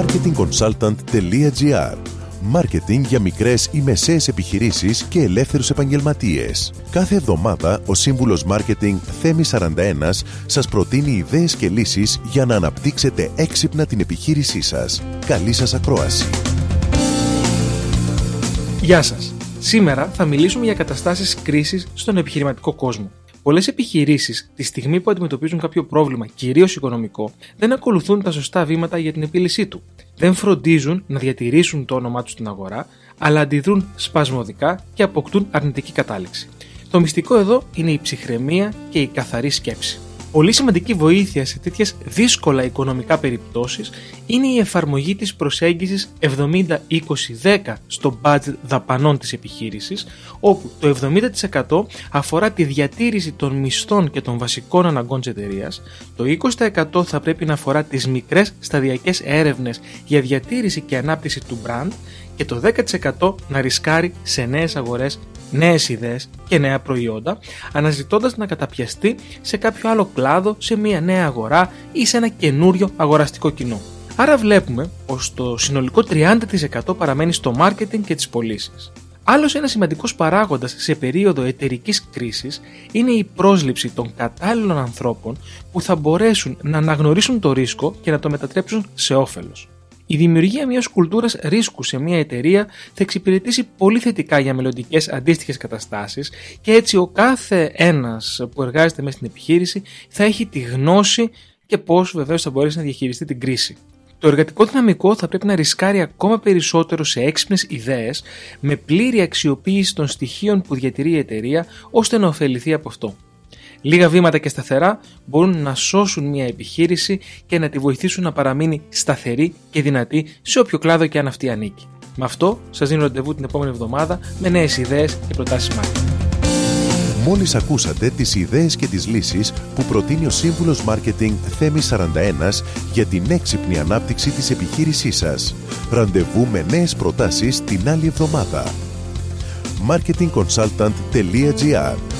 marketingconsultant.gr Μάρκετινγκ για μικρές ή μεσαίες επιχειρήσεις και ελεύθερους επαγγελματίες. Κάθε εβδομάδα ο σύμβουλος Μάρκετινγκ Θέμη 41 σας προτείνει ιδέες και λύσεις για να αναπτύξετε έξυπνα την επιχείρησή σας. Καλή σας ακρόαση. Γεια σας. Σήμερα θα μιλήσουμε για καταστάσεις κρίσης στον επιχειρηματικό κόσμο. Πολλές επιχειρήσεις, τη στιγμή που αντιμετωπίζουν κάποιο πρόβλημα, κυρίως οικονομικό, δεν ακολουθούν τα σωστά βήματα για την επίλυσή του. Δεν φροντίζουν να διατηρήσουν το όνομά τους στην αγορά, αλλά αντιδρούν σπασμωδικά και αποκτούν αρνητική κατάληξη. Το μυστικό εδώ είναι η ψυχραιμία και η καθαρή σκέψη. Πολύ σημαντική βοήθεια σε τέτοιες δύσκολα οικονομικά περιπτώσεις είναι η εφαρμογή της προσέγγισης 70-20-10 στο budget δαπανών της επιχείρησης, όπου το 70% αφορά τη διατήρηση των μισθών και των βασικών αναγκών της εταιρείας, το 20% θα πρέπει να αφορά τις μικρές σταδιακές έρευνες για διατήρηση και ανάπτυξη του brand και το 10% να ρισκάρει σε νέες αγορές, νέες ιδέες και νέα προϊόντα, αναζητώντας να καταπιαστεί σε κάποιο άλλο κλάδο, σε μια νέα αγορά ή σε ένα καινούριο αγοραστικό κοινό. Άρα βλέπουμε πως το συνολικό 30% παραμένει στο marketing και τις πωλήσεις. Άλλος ένας σημαντικός παράγοντας σε περίοδο εταιρικής κρίσης είναι η πρόσληψη των κατάλληλων ανθρώπων που θα μπορέσουν να αναγνωρίσουν το ρίσκο και να το μετατρέψουν σε όφελος. Η δημιουργία μιας κουλτούρας ρίσκου σε μια εταιρεία θα εξυπηρετήσει πολύ θετικά για μελλοντικές αντίστοιχες καταστάσεις και έτσι ο κάθε ένας που εργάζεται μέσα στην επιχείρηση θα έχει τη γνώση και πώς βεβαίως θα μπορέσει να διαχειριστεί την κρίση. Το εργατικό δυναμικό θα πρέπει να ρισκάρει ακόμα περισσότερο σε έξυπνες ιδέες με πλήρη αξιοποίηση των στοιχείων που διατηρεί η εταιρεία ώστε να ωφεληθεί από αυτό. Λίγα βήματα και σταθερά μπορούν να σώσουν μια επιχείρηση και να τη βοηθήσουν να παραμείνει σταθερή και δυνατή σε όποιο κλάδο και αν αυτή ανήκει. Με αυτό σας δίνω ραντεβού την επόμενη εβδομάδα με νέες ιδέες και προτάσεις marketing. Μόλις ακούσατε τις ιδέες και τις λύσεις που προτείνει ο σύμβουλος Μάρκετινγκ Θέμη 41 για την έξυπνη ανάπτυξη της επιχείρησής σας. Ραντεβού με νέες προτάσεις την άλλη εβδομάδα. marketingconsultant.gr